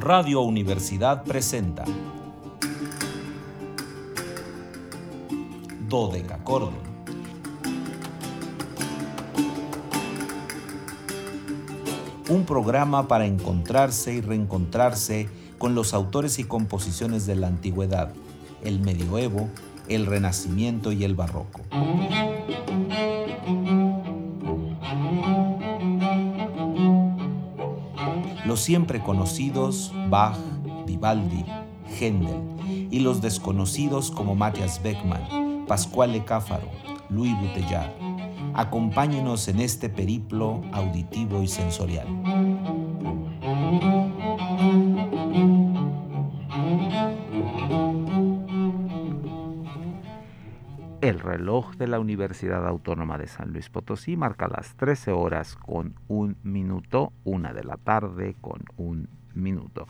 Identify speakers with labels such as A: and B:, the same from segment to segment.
A: Radio Universidad presenta Dodecacordon. Un programa para encontrarse y reencontrarse con los autores y composiciones de la antigüedad, el medioevo, el renacimiento y el barroco. Los siempre conocidos Bach, Vivaldi, Händel y los desconocidos como Matthias Beckmann, Pascual Cáfaro, Louis Bouteillard. Acompáñenos en este periplo auditivo y sensorial. Reloj de la Universidad Autónoma de San Luis Potosí marca las 13 horas con un minuto, una de la tarde con un minuto.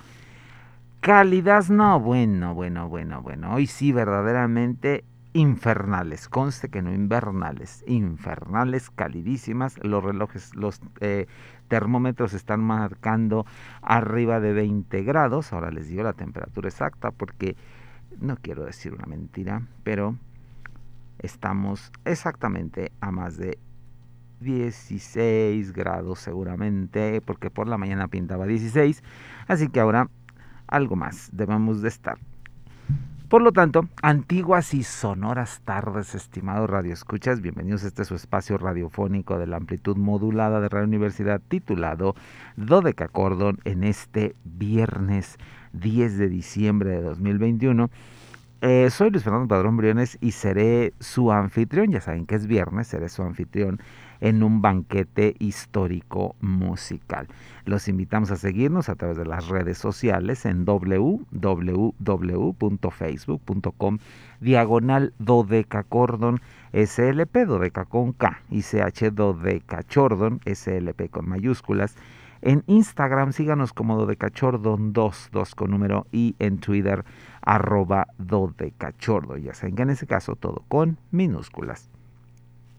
A: Cálidas, no, bueno, bueno, bueno, bueno. Hoy sí, verdaderamente infernales. Conste que no invernales, infernales, calidísimas. Los relojes, los eh, termómetros están marcando arriba de 20 grados. Ahora les digo la temperatura exacta porque no quiero decir una mentira, pero estamos exactamente a más de 16 grados seguramente, porque por la mañana pintaba 16, así que ahora algo más debemos de estar. Por lo tanto, antiguas y sonoras tardes, estimados radioescuchas, bienvenidos a este su espacio radiofónico de la amplitud modulada de Radio Universidad titulado Dodeca Cordon en este viernes 10 de diciembre de 2021 eh, soy Luis Fernando Padrón Briones y seré su anfitrión. Ya saben que es viernes, seré su anfitrión en un banquete histórico musical. Los invitamos a seguirnos a través de las redes sociales en www.facebook.com diagonal dodecacordon slp dodeca con K y ch dodecachordon slp con mayúsculas. En Instagram síganos como dodecachordon 2, 2 con número y en Twitter arroba dodecachordo. Ya saben que en ese caso todo con minúsculas.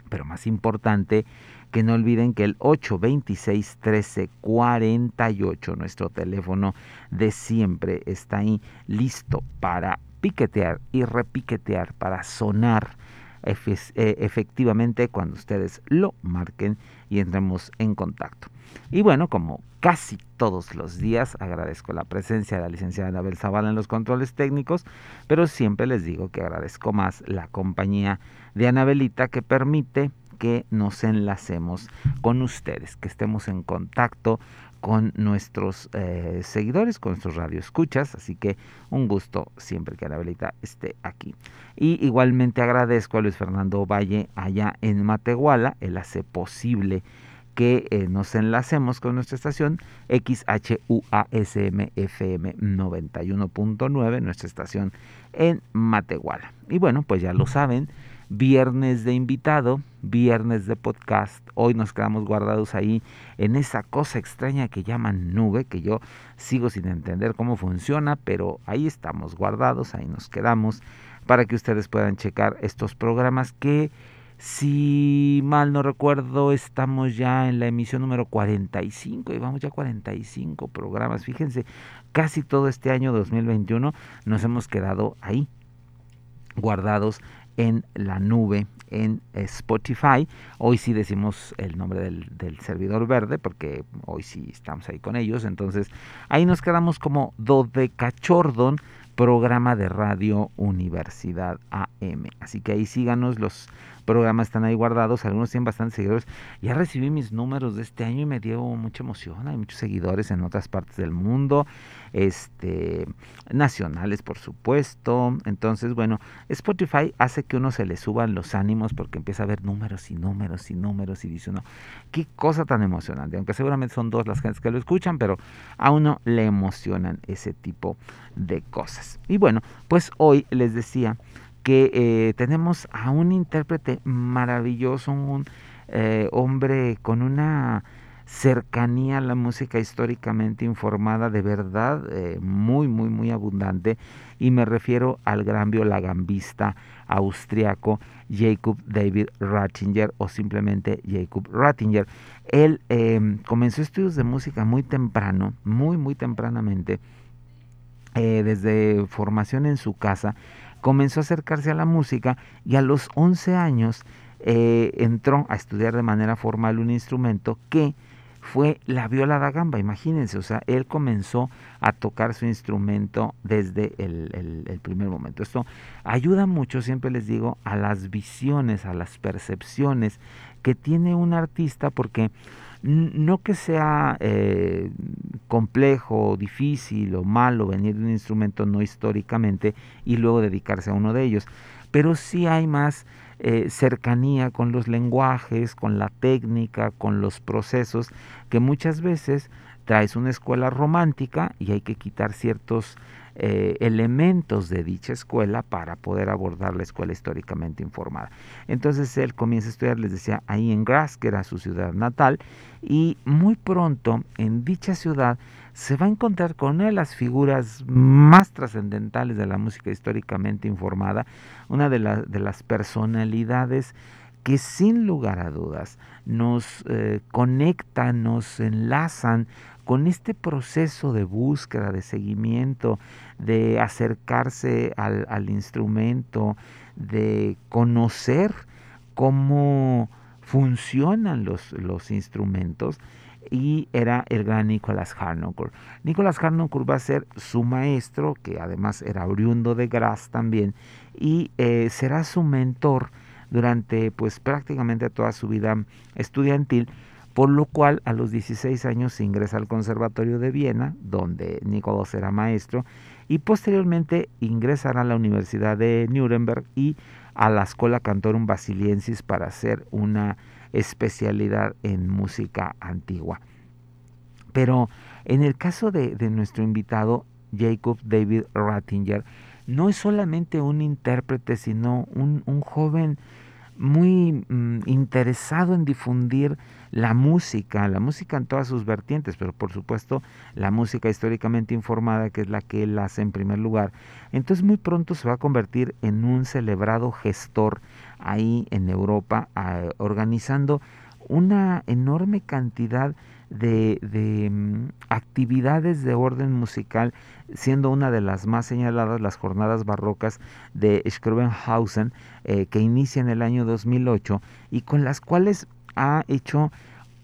A: Pero más importante, que no olviden que el 826 1348, nuestro teléfono de siempre, está ahí listo para piquetear y repiquetear, para sonar efectivamente cuando ustedes lo marquen y entremos en contacto. Y bueno, como casi todos los días, agradezco la presencia de la licenciada Anabel Zavala en los controles técnicos, pero siempre les digo que agradezco más la compañía de Anabelita que permite que nos enlacemos con ustedes, que estemos en contacto con nuestros eh, seguidores, con nuestros radioescuchas, así que un gusto siempre que Anabelita esté aquí. Y igualmente agradezco a Luis Fernando Valle allá en Matehuala, él hace posible que eh, nos enlacemos con nuestra estación XHUASMFM 91.9, nuestra estación en Matehuala. Y bueno, pues ya lo saben, viernes de invitado, viernes de podcast. Hoy nos quedamos guardados ahí en esa cosa extraña que llaman nube, que yo sigo sin entender cómo funciona, pero ahí estamos guardados, ahí nos quedamos para que ustedes puedan checar estos programas que si mal no recuerdo, estamos ya en la emisión número 45, y vamos ya 45 programas. Fíjense, casi todo este año 2021 nos hemos quedado ahí, guardados en la nube, en Spotify. Hoy sí decimos el nombre del, servidor verde, porque hoy sí estamos ahí con ellos. Entonces, ahí nos quedamos como Dodecachordon, programa de radio Universidad AM. Así que ahí síganos los programas están ahí guardados, algunos tienen bastantes seguidores. Ya recibí mis números de este año y me dio mucha emoción. Hay muchos seguidores en otras partes del mundo, este, nacionales por supuesto. Entonces, bueno, Spotify hace que uno se le suban los ánimos porque empieza a ver números y números y números y dice uno, qué cosa tan emocionante. Aunque seguramente son dos las gentes que lo escuchan, pero a uno le emocionan ese tipo de cosas. Y bueno, pues hoy les decía que eh, tenemos a un intérprete maravilloso, un eh, hombre con una cercanía a la música históricamente informada de verdad eh, muy, muy, muy abundante. Y me refiero al gran violagambista austriaco Jacob David Rattinger o simplemente Jacob Rattinger. Él em, comenzó estudios de música muy temprano, muy, muy tempranamente, eh, desde formación en su casa. Comenzó a acercarse a la música y a los 11 años eh, entró a estudiar de manera formal un instrumento que fue la viola da gamba, imagínense, o sea, él comenzó a tocar su instrumento desde el, el, primer momento. Esto ayuda mucho, siempre les digo, a las visiones, a las percepciones que tiene un artista, porque no que sea eh, complejo, difícil o malo venir de un instrumento no históricamente y luego dedicarse a uno de ellos, pero sí hay más eh, cercanía con los lenguajes, con la técnica, con los procesos, que muchas veces traes una escuela romántica y hay que quitar ciertos eh, elementos de dicha escuela para poder abordar la escuela históricamente informada. Entonces él comienza a estudiar, les decía, ahí en Graz, que era su ciudad natal, y muy pronto en dicha ciudad se va a encontrar con una de las figuras más trascendentales de la música históricamente informada, una de, las personalidades que sin lugar a dudas nos eh, conectan, nos enlazan con este proceso de búsqueda, de seguimiento, de acercarse al, instrumento, de conocer cómo funcionan los, los instrumentos y era el gran Nicolás Harnoncourt. Nicolás Harnoncourt va a ser su maestro, que además era oriundo de Graz también, y eh, será su mentor durante pues prácticamente toda su vida estudiantil, por lo cual a los 16 años se ingresa al Conservatorio de Viena, donde Nicolás era maestro, y posteriormente ingresará a la Universidad de Nuremberg y a la Escuela Cantorum Basiliensis para hacer una especialidad en música antigua. Pero en el caso de, nuestro invitado, Jacob David Rattinger, no es solamente un intérprete, sino un, joven muy mm, interesado en difundir la música, la música en todas sus vertientes, pero por supuesto la música históricamente informada, que es la que él hace en primer lugar. Entonces muy pronto se va a convertir en un celebrado gestor ahí en Europa, organizando una enorme cantidad de, mm, actividades de orden musical, siendo una de las más señaladas las jornadas barrocas de Schrobenhausen, eh, que inicia en el año 2008 y con las cuales ha hecho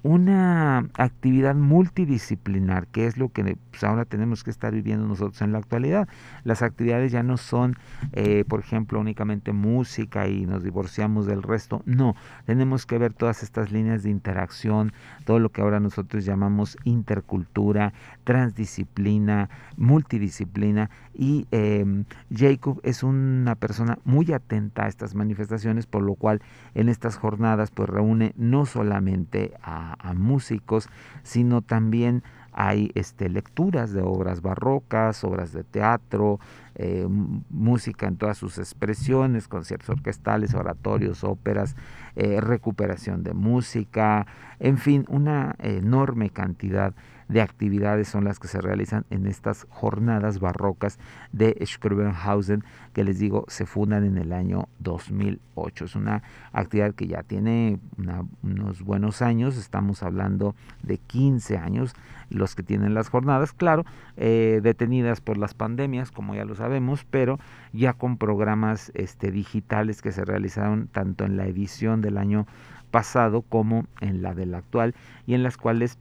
A: una actividad multidisciplinar, que es lo que pues, ahora tenemos que estar viviendo nosotros en la actualidad. Las actividades ya no son, eh, por ejemplo, únicamente música y nos divorciamos del resto. No, tenemos que ver todas estas líneas de interacción, todo lo que ahora nosotros llamamos intercultura, transdisciplina, multidisciplina. Y em, Jacob es una persona muy atenta a estas manifestaciones, por lo cual en estas jornadas pues reúne no solamente a a, músicos, sino también hay este, lecturas de obras barrocas, obras de teatro, eh, música en todas sus expresiones, conciertos orquestales, oratorios, óperas, eh, recuperación de música, en fin, una enorme cantidad actividades son las que se realizan en estas jornadas barrocas de Schrobenhausen, que les digo, se fundan en el año 2008. Es una actividad que ya tiene unos buenos años, estamos hablando de 15 años los que tienen las jornadas, claro, eh, detenidas por las pandemias, como ya lo sabemos, pero ya con programas este, digitales que se realizaron tanto en la edición del año pasado como en la del actual y en las cuales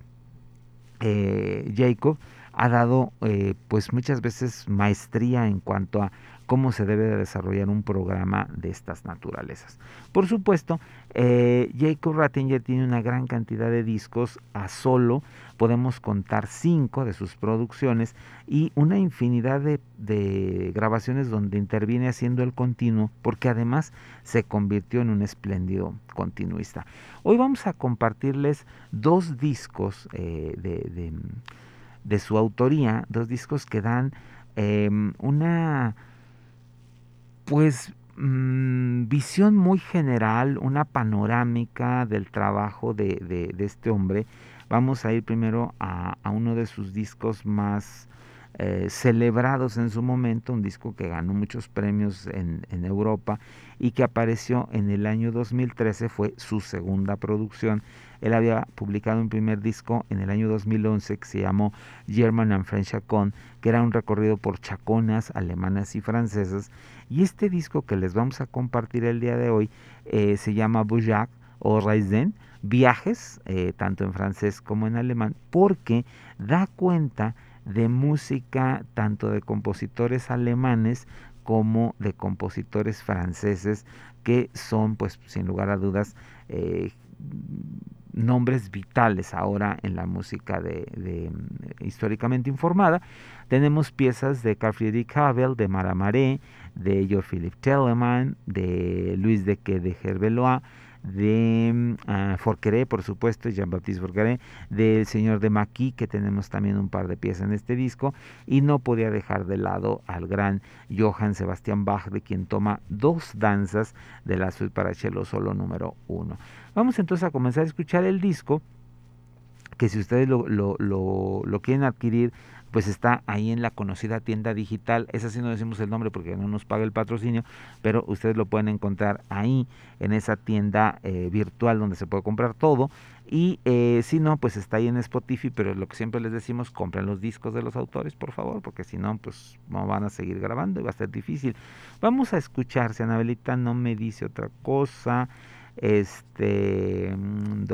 A: eh, Jacob ha dado eh, pues muchas veces maestría en cuanto a cómo se debe de desarrollar un programa de estas naturalezas. Por supuesto, eh, Jacob Rattinger tiene una gran cantidad de discos a solo, podemos contar cinco de sus producciones y una infinidad de, grabaciones donde interviene haciendo el continuo, porque además se convirtió en un espléndido continuista. Hoy vamos a compartirles dos discos eh, de, de, su autoría, dos discos que dan em, una pues mm, visión muy general, una panorámica del trabajo de, de, este hombre Vamos a ir primero a, uno de sus discos más eh, celebrados en su momento, un disco que ganó muchos premios en, en, Europa y que apareció en el año 2013, fue su segunda producción. Él había publicado un primer disco en el año 2011 que se llamó German and French Chacon, que era un recorrido por chaconas alemanas y francesas. Y este disco que les vamos a compartir el día de hoy eh, se llama Boujac o Reisen, viajes, eh, tanto en francés como en alemán, porque da cuenta de música tanto de compositores alemanes como de compositores franceses que son pues sin lugar a dudas eh, nombres vitales ahora en la música de, históricamente informada. Tenemos piezas de Carl Friedrich Havel, de Maramaré, de George Philip Telemann, de Luis de Que de Gerbelois, de uh, Forqueré, por supuesto, Jean-Baptiste Forqueré, del señor de Maquis, que tenemos también un par de piezas en este disco, y no podía dejar de lado al gran Johann Sebastian Bach, de quien toma dos danzas de la suite para cello solo número uno. Vamos entonces a comenzar a escuchar el disco, que si ustedes lo, lo, lo quieren adquirir, pues está ahí en la conocida tienda digital. Esa sí no decimos el nombre porque no nos paga el patrocinio, pero ustedes lo pueden encontrar ahí en esa tienda eh, virtual donde se puede comprar todo. Y eh, si no, pues está ahí en Spotify, pero lo que siempre les decimos, compren los discos de los autores, por favor, porque si no, pues no van a seguir grabando y va a ser difícil. Vamos a escuchar, si Anabelita no me dice otra cosa. Este, mm,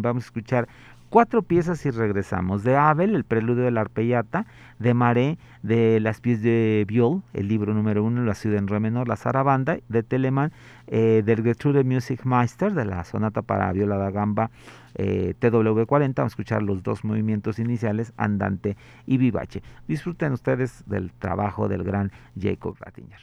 A: vamos a escuchar cuatro piezas y regresamos. De Abel, el preludio de la arpellata, de Maré, de Las pies de Viol, el libro número uno, La ciudad en re menor, la zarabanda, de Telemann, eh, del Gertrude Music Meister, de la sonata para viola da gamba eh, TW40. Vamos a escuchar los dos movimientos iniciales, andante y vivace. Disfruten ustedes del trabajo del gran Jacob Rattinger.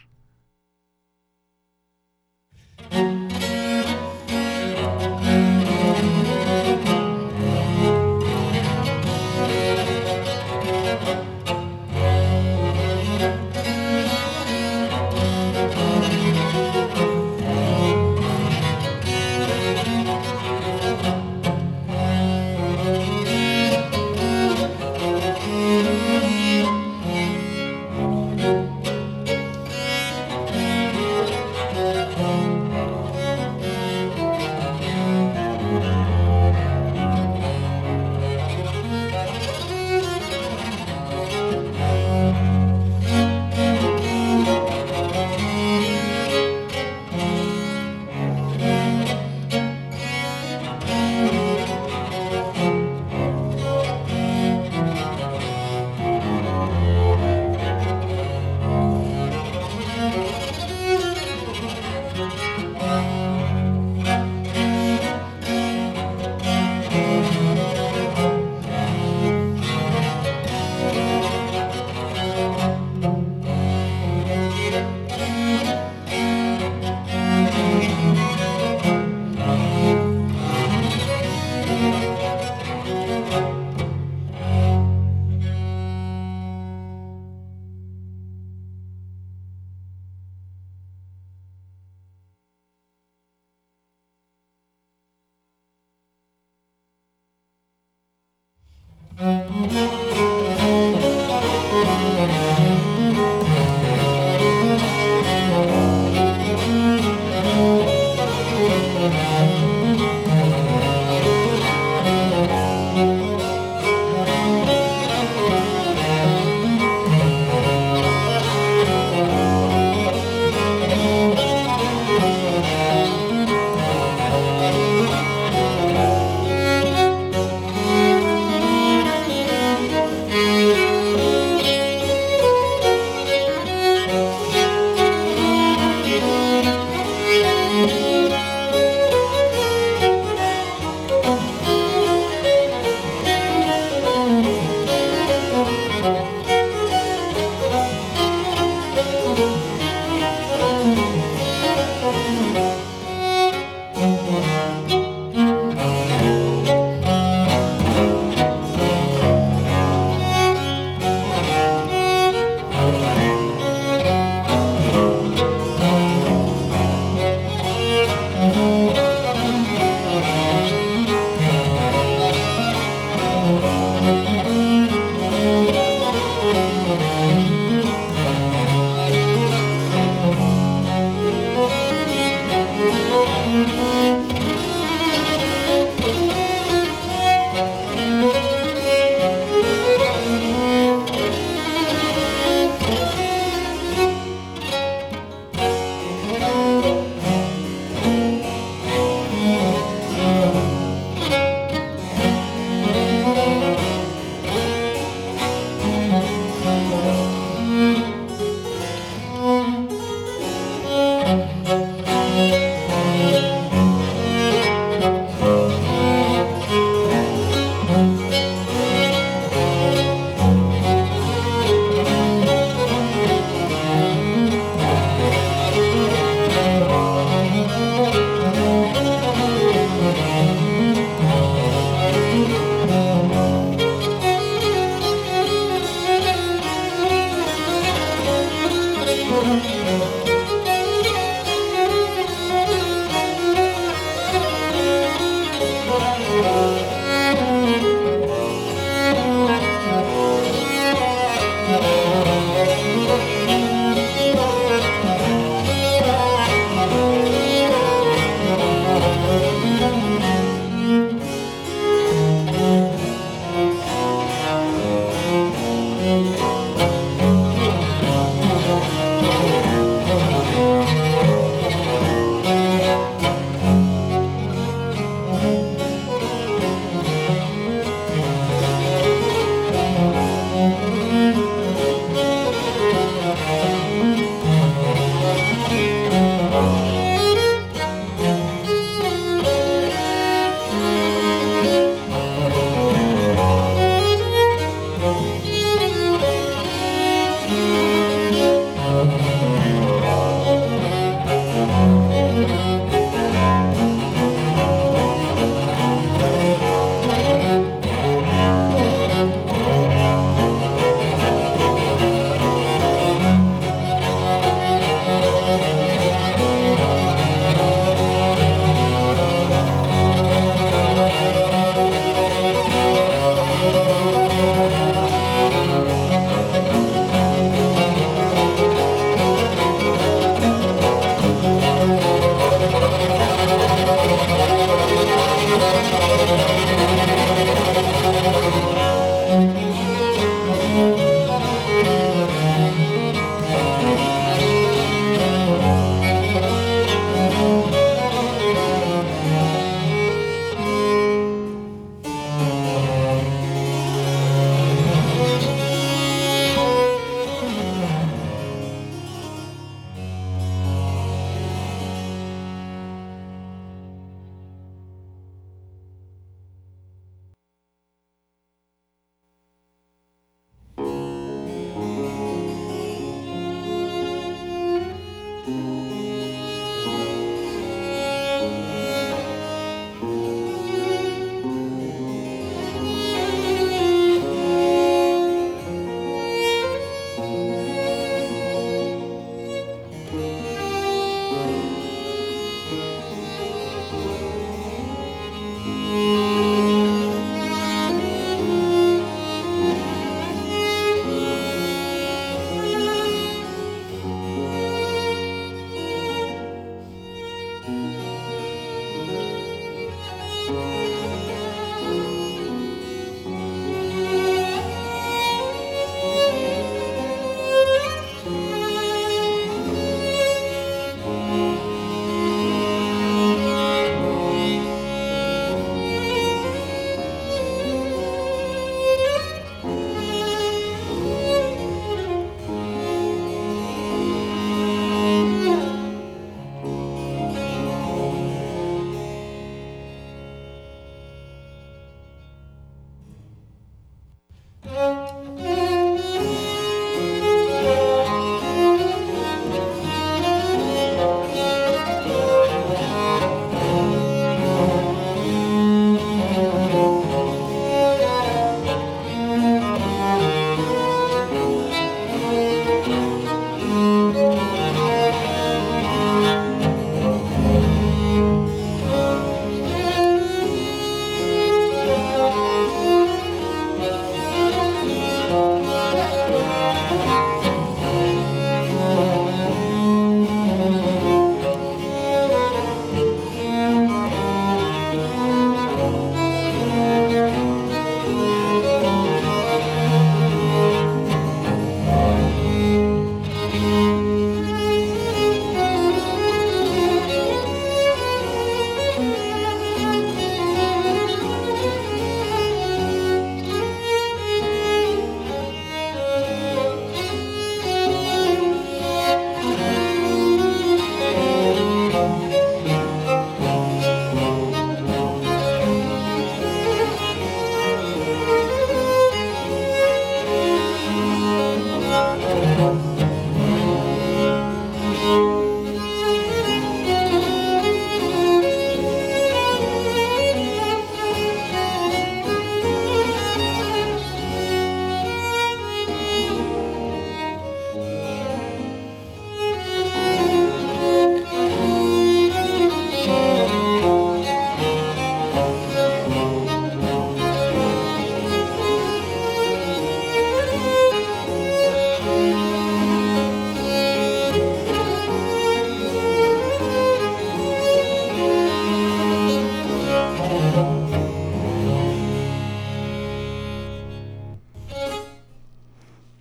A: Thank.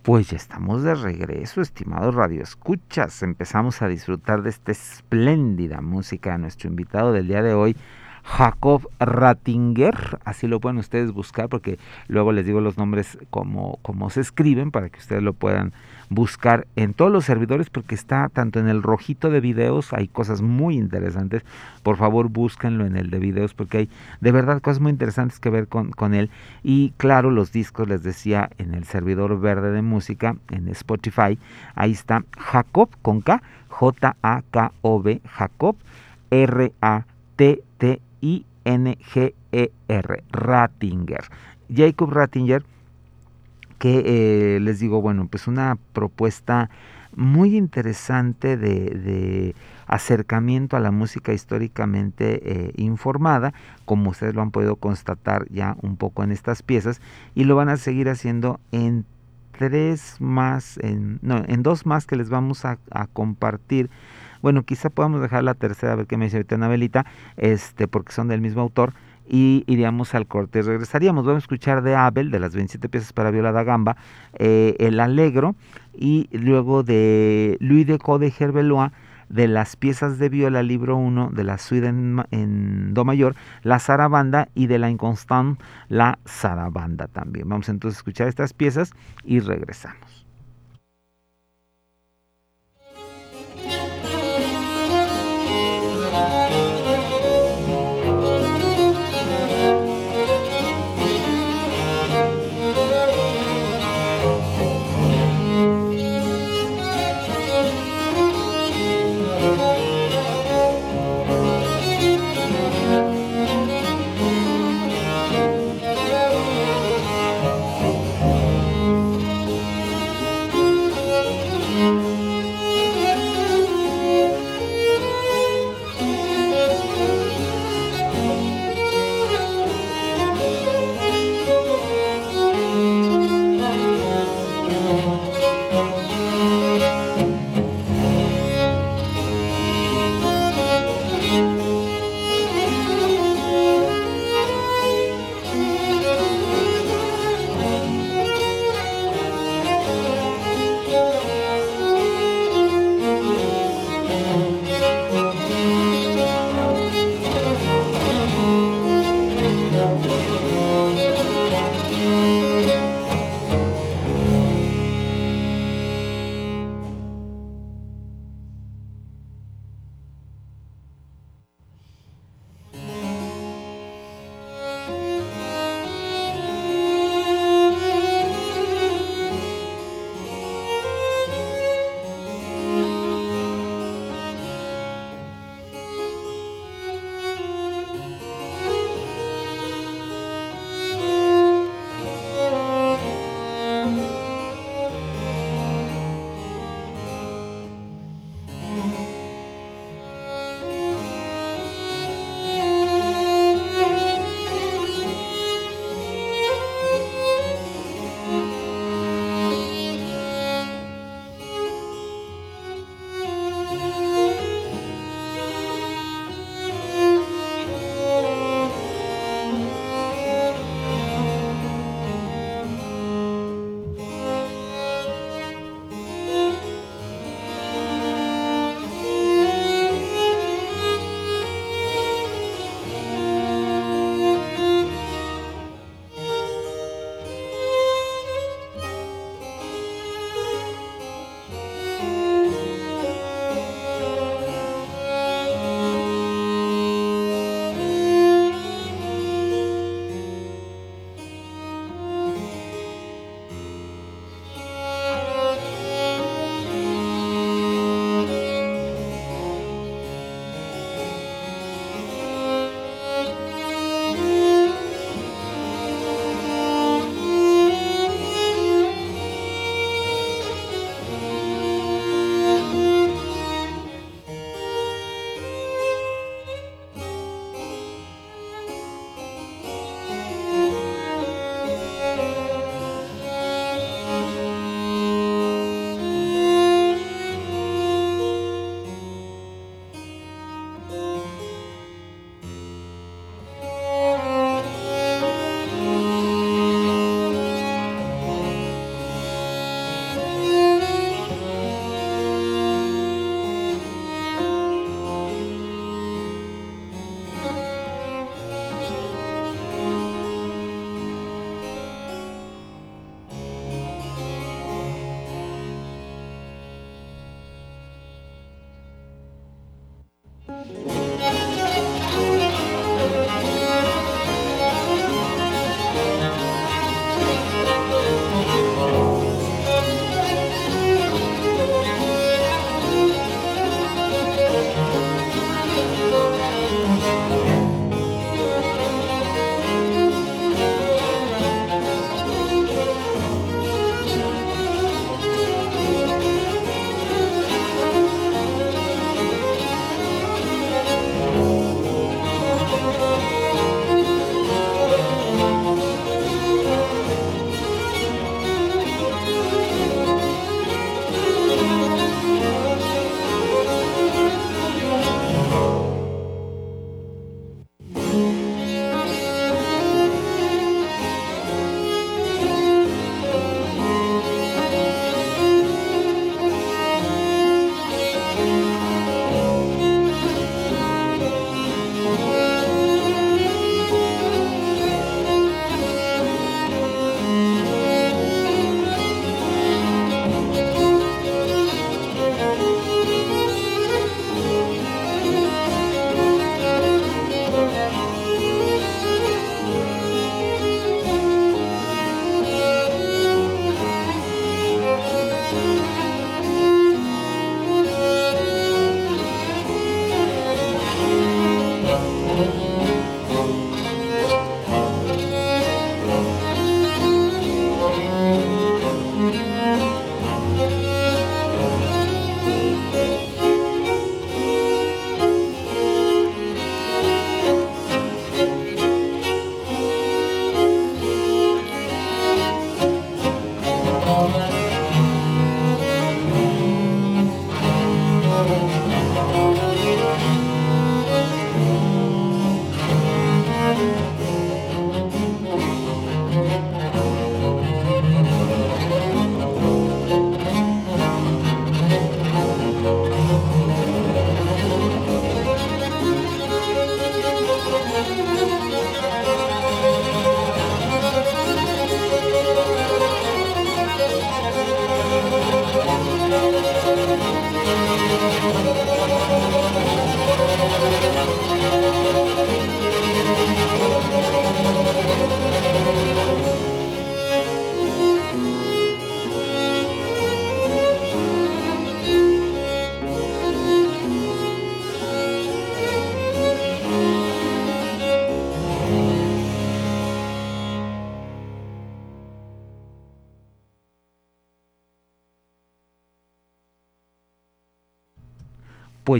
A: Pues ya estamos de regreso, estimados radioescuchas. Empezamos a disfrutar de esta espléndida música de nuestro invitado del día de hoy, Jacob Rattinger, así lo pueden ustedes buscar porque luego les digo los nombres como, se escriben para que ustedes lo puedan buscar en todos los servidores porque está tanto en el rojito de videos, hay cosas muy interesantes, por favor búsquenlo en el de videos porque hay de verdad cosas muy interesantes que ver con, con él. Y claro los discos les decía en el servidor verde de música en Spotify, ahí está Jacob con K, J-A-K-O-B, Jacob, R-A-T-T I-N-G-E-R, Rattinger. Jacob Rattinger, que eh, les digo, bueno, pues una propuesta muy interesante de, acercamiento a la música históricamente eh, informada, como ustedes lo han podido constatar ya un poco en estas piezas, y lo van a seguir haciendo en tres más, en, no, en dos más que les vamos a, a compartir bueno, quizá podamos dejar la tercera, a ver qué me dice ahorita Anabelita, este, porque son del mismo autor, y iríamos al corte. Regresaríamos, vamos a escuchar de Abel, de las 27 piezas para viola da gamba, eh, El Alegro, y luego de Louis de Code Herbelois, de las piezas de viola, libro 1, de la suite en, en, Do mayor, la zarabanda, y de la inconstant, la zarabanda también. Vamos entonces a escuchar estas piezas y regresamos. Yeah.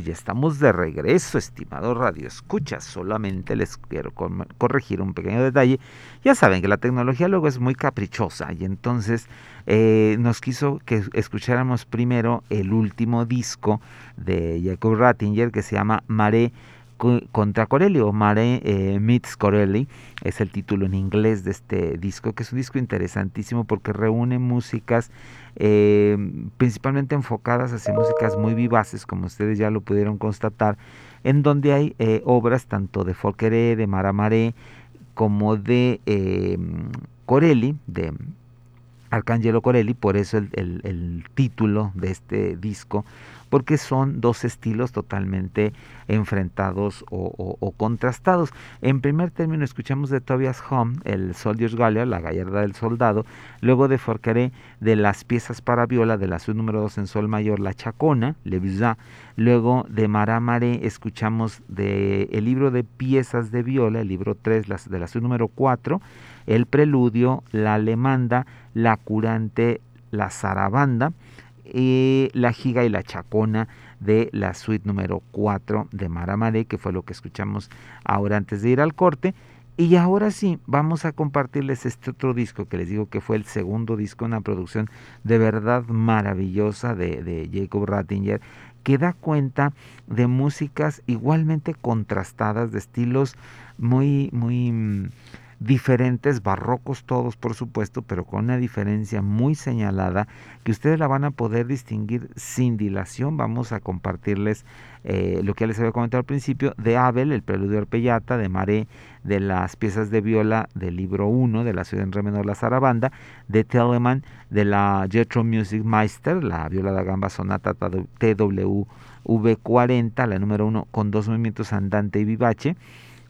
A: Ya estamos de regreso, estimado Radio Escucha. Solamente les quiero corregir un pequeño detalle. Ya saben que la tecnología luego es muy caprichosa y entonces eh, nos quiso que escucháramos primero el último disco de Jacob Rattinger que se llama Mare contra Corelli o Mare eh, Meets Corelli es el título en inglés de este disco que es un disco interesantísimo porque reúne músicas eh, principalmente enfocadas hacia músicas muy vivaces como ustedes ya lo pudieron constatar en donde hay eh, obras tanto de Folkeré, de Mara Mare como de Corelli de Arcangelo Corelli por eso el título de este disco porque son dos estilos totalmente enfrentados o, contrastados. En primer término escuchamos de Tobias Home, el Soldier's Gallia, la gallarda del soldado, luego de Forcaré de las piezas para viola de la suite número 2 en sol mayor, La Chacona, Le Bizarre, luego de Mará Maré escuchamos de el libro de piezas de viola, el libro 3 de la suite número 4, el preludio, la alemanda, la curante, la zarabanda, y la giga y la chacona de la suite número 4 de Maramaré, que fue lo que escuchamos ahora antes de ir al corte. Y ahora sí, vamos a compartirles este otro disco que les digo que fue el segundo disco, una producción de verdad maravillosa de, de Jacob Rattinger, que da cuenta de músicas igualmente contrastadas, de estilos muy, muy mm, diferentes, barrocos todos por supuesto, pero con una diferencia muy señalada que ustedes la van a poder distinguir sin dilación. Vamos a compartirles eh, lo que les había comentado al principio, de Abel, el preludio arpellata, de Maré, de las piezas de viola del libro 1 de la ciudad en re menor, la zarabanda, de Telemann, de la Jetro Music Meister, la viola da gamba sonata TWV40, la número 1 con dos movimientos andante y vivace,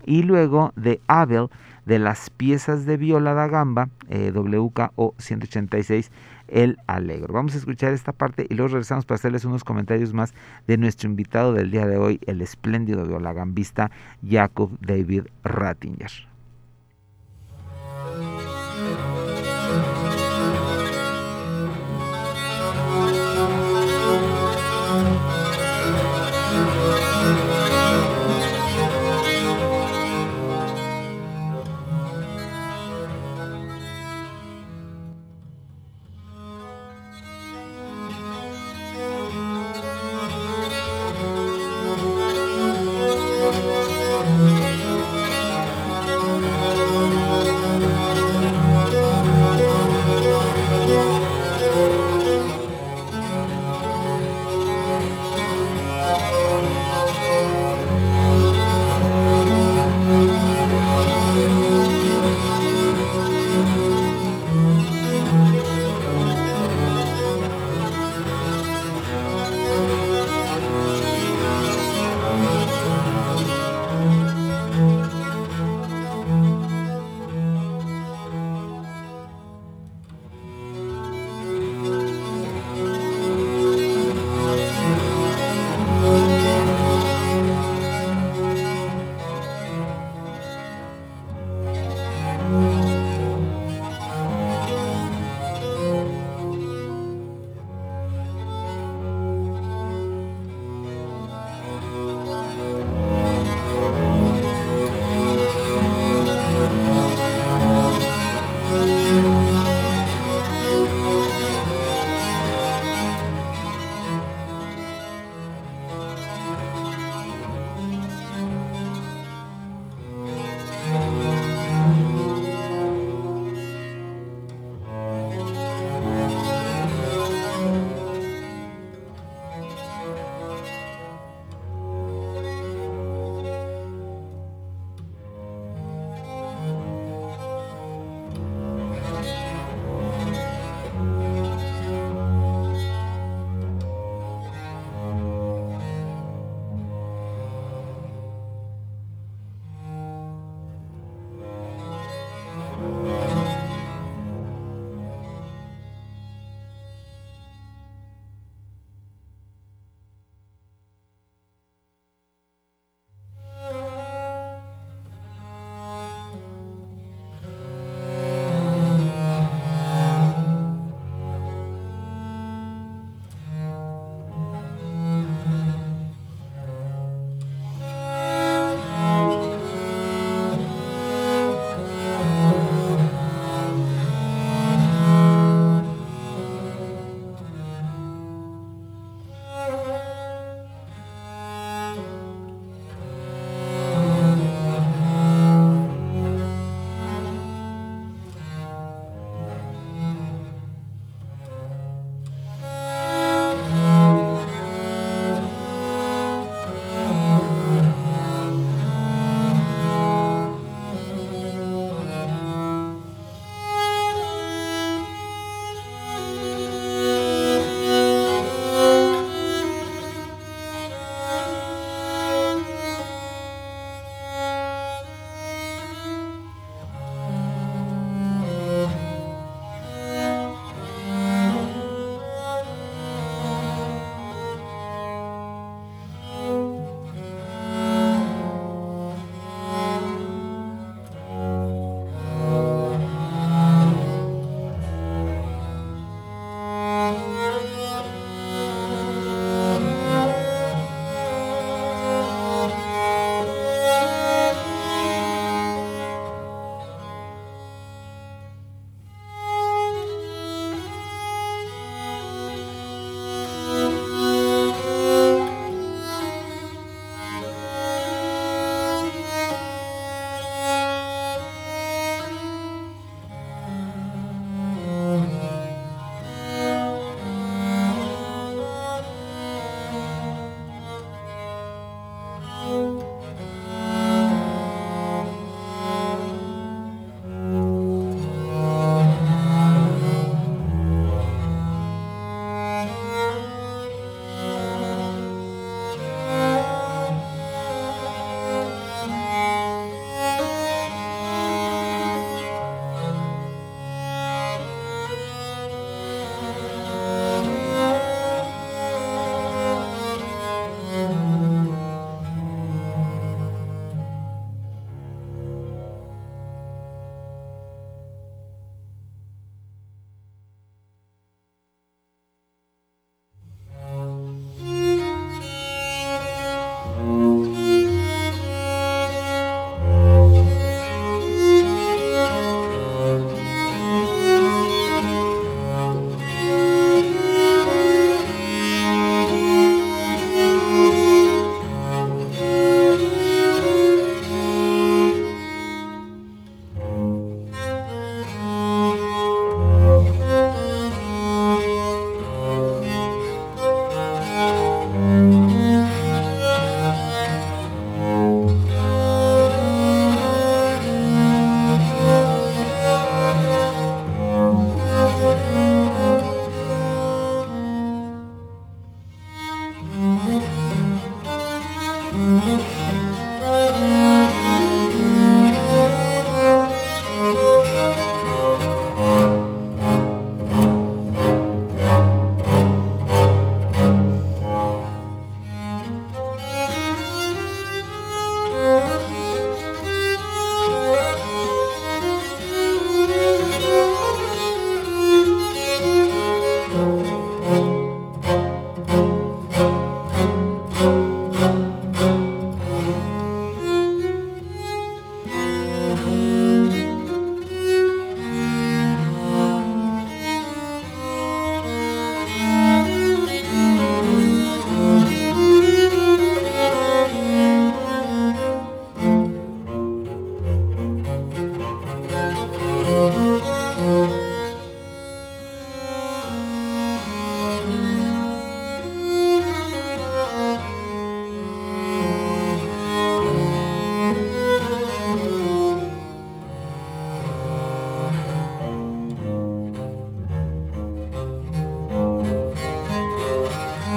A: y luego de Abel, de las piezas de viola da gamba, eh, WKO 186, El Alegro. Vamos a escuchar esta parte y luego regresamos para hacerles unos comentarios más de nuestro invitado del día de hoy, el espléndido violagambista Jacob David Rattinger.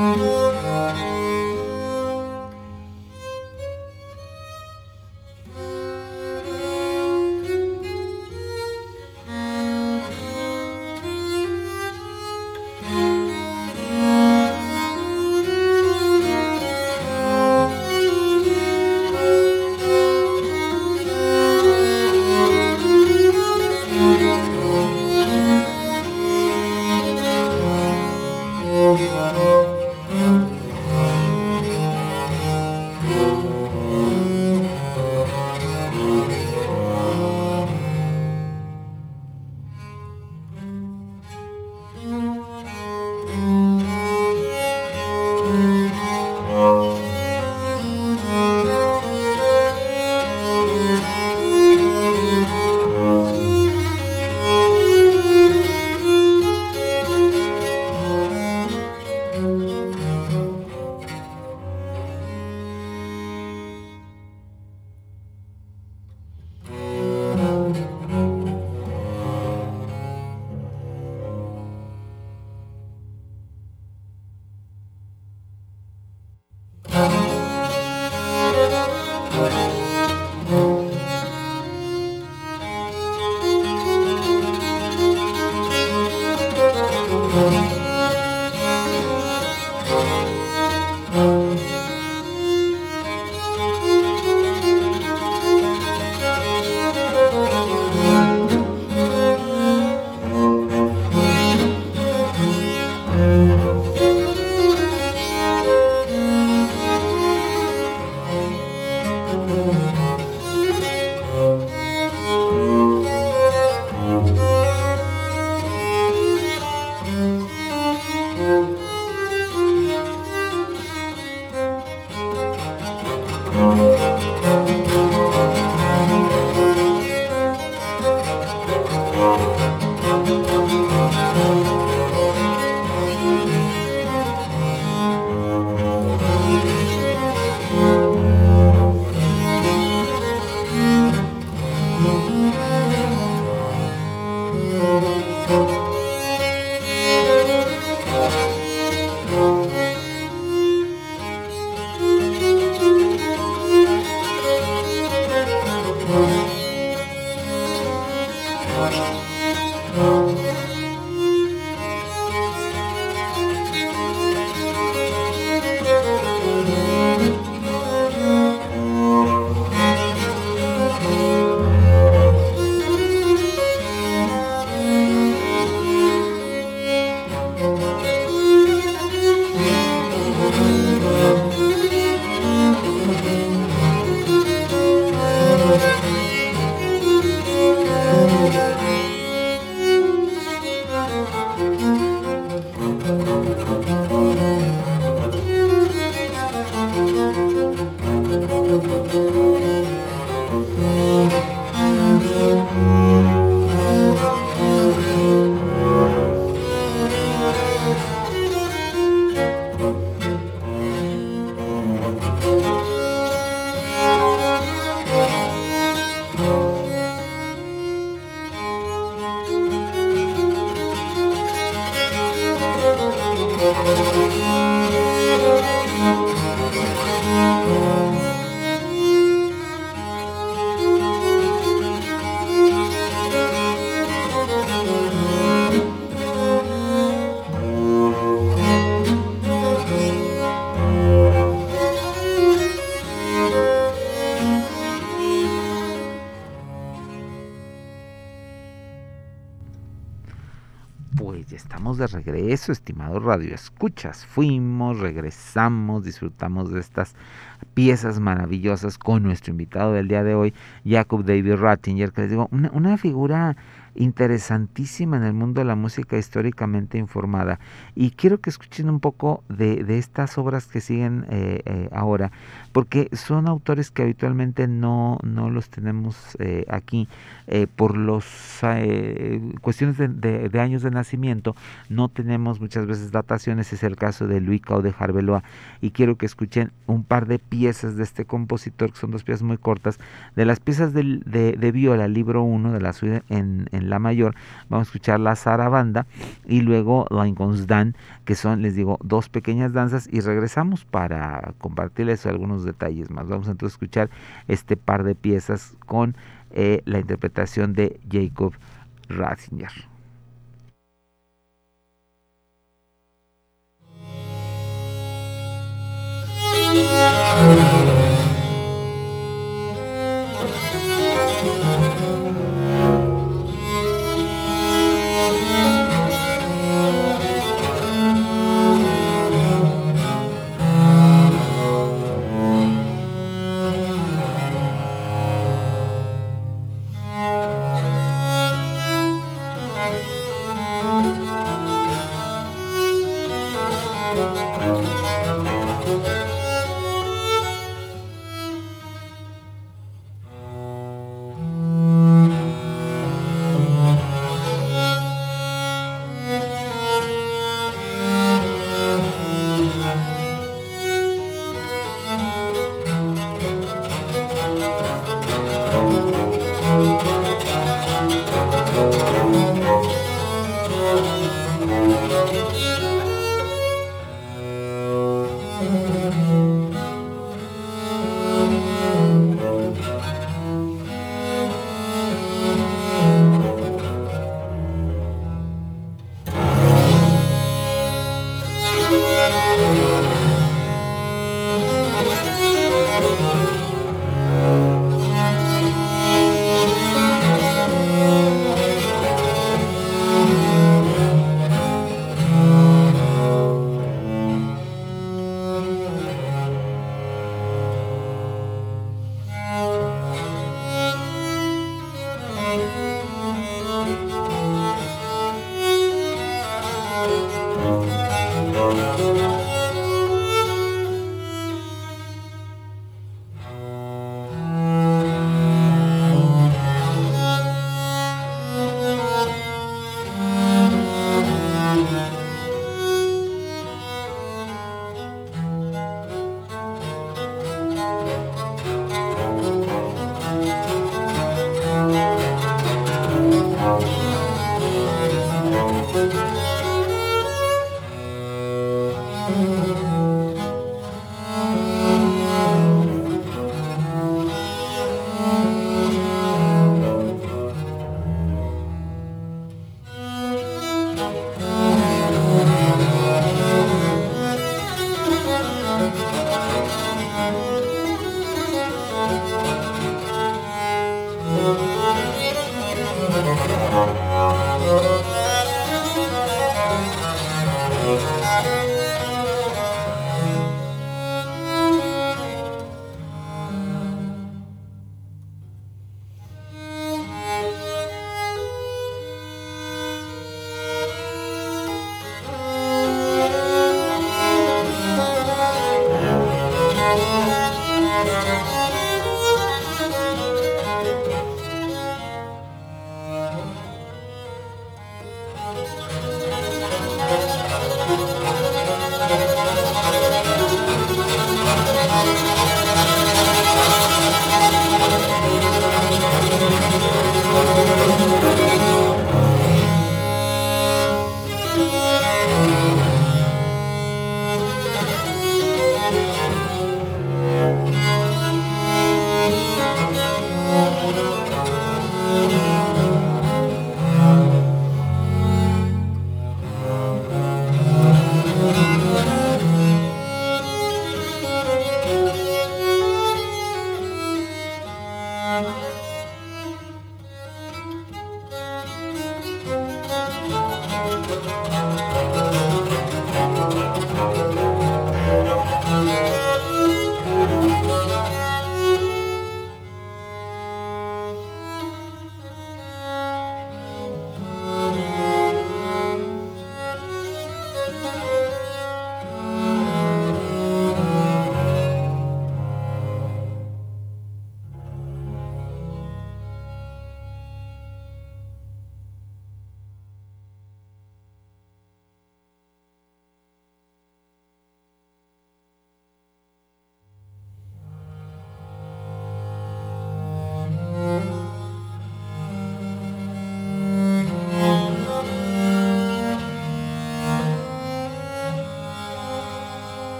A: Música regreso, estimados radioescuchas. Fuimos, regresamos, disfrutamos de estas piezas maravillosas con nuestro invitado del día de hoy, Jacob David Rattinger, que les digo, una figura interesantísima en el mundo de la música históricamente informada. Y quiero que escuchen un poco de, de estas obras que siguen eh, eh, ahora, porque son autores que habitualmente no, no los tenemos eh, aquí por los cuestiones de, de, años de nacimiento. No tenemos muchas veces dataciones, es el caso de Louis Cao de Jarbeloa. Y quiero que escuchen un par de piezas de este compositor, que son dos piezas muy cortas, de las piezas de, de viola, libro 1 de la suite en la mayor, vamos a escuchar la zarabanda y luego la inconsdan, que son, les digo, dos pequeñas danzas y regresamos para compartirles algunos detalles más. Vamos entonces a escuchar este par de piezas con eh, la interpretación de Jacob Ratzinger.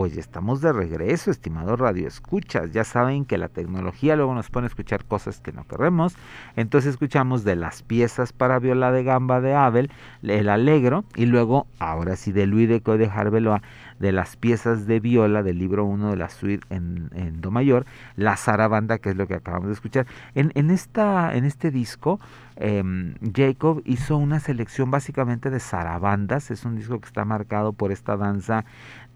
A: Pues ya estamos de regreso, estimado Radio Escuchas. Ya saben que la tecnología luego nos pone a escuchar cosas que no queremos. Entonces escuchamos de las piezas para viola de gamba de Abel, el Alegro, y luego, ahora sí, de Luis de de Jarbeloa, de las piezas de viola del libro 1 de la suite en, Do mayor, la zarabanda, que es lo que acabamos de escuchar. En, en, esta, en este disco, em, Jacob hizo una selección básicamente de zarabandas. Es un disco que está marcado por esta danza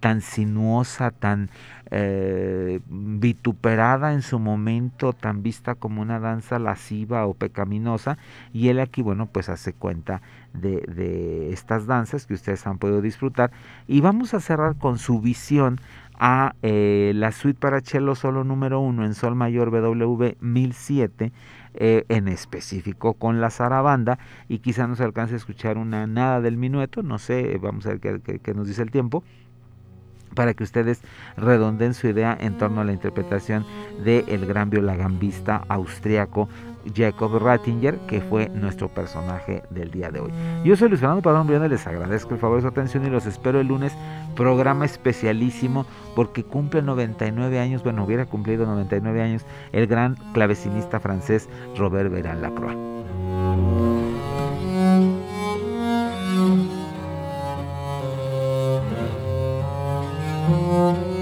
A: tan sinuosa, tan eh, vituperada en su momento, tan vista como una danza lasciva o pecaminosa, y él aquí, bueno, pues hace cuenta de, estas danzas que ustedes han podido disfrutar, y vamos a cerrar con su visión a eh, la suite para cello solo número uno en sol mayor BW 1007 eh, en específico con la zarabanda. Y quizá no se alcance a escuchar una nada del minueto, no sé, vamos a ver qué nos dice el tiempo, para que ustedes redonden su idea en torno a la interpretación del el gran violagambista austriaco Jacob Rattinger, que fue nuestro personaje del día de hoy. Yo soy Luis Fernando Padrón Briones, les agradezco el favor de su atención y los espero el lunes, programa especialísimo, porque cumple 99 años, bueno, hubiera cumplido 99 años, el gran clavecinista francés Robert Verán Lacroix. Mm-hmm.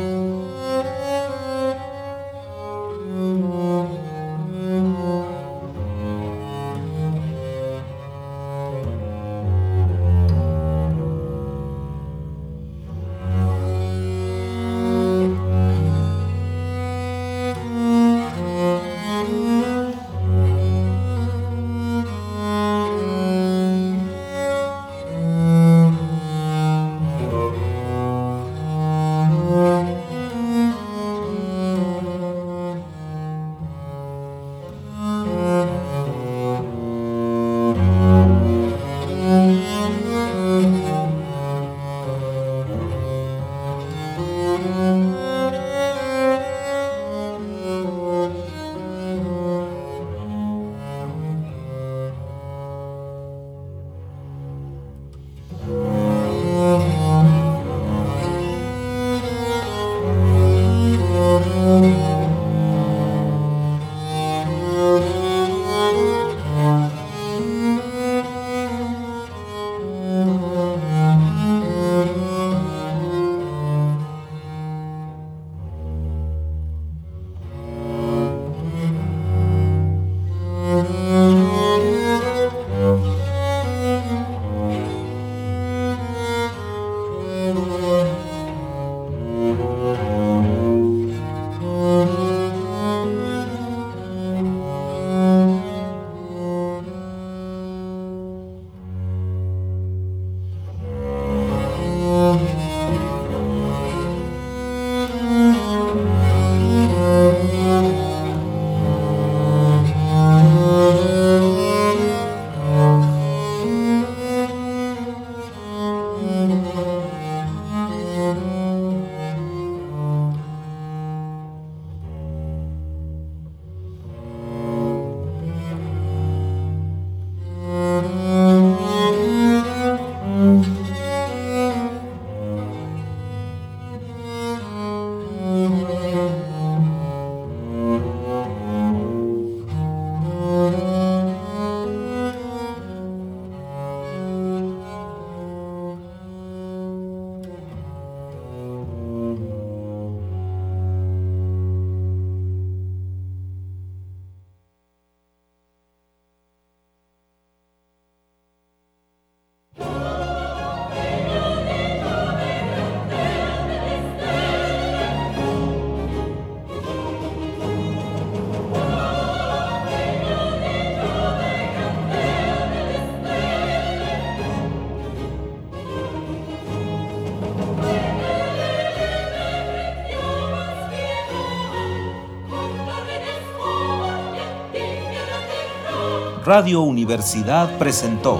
B: Radio Universidad presentó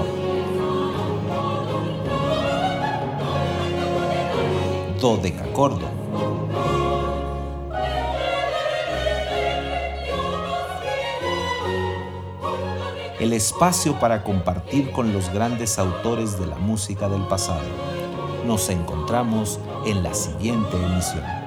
B: Dodecacordo. El espacio para compartir con los grandes autores de la música del pasado. Nos encontramos en la siguiente emisión.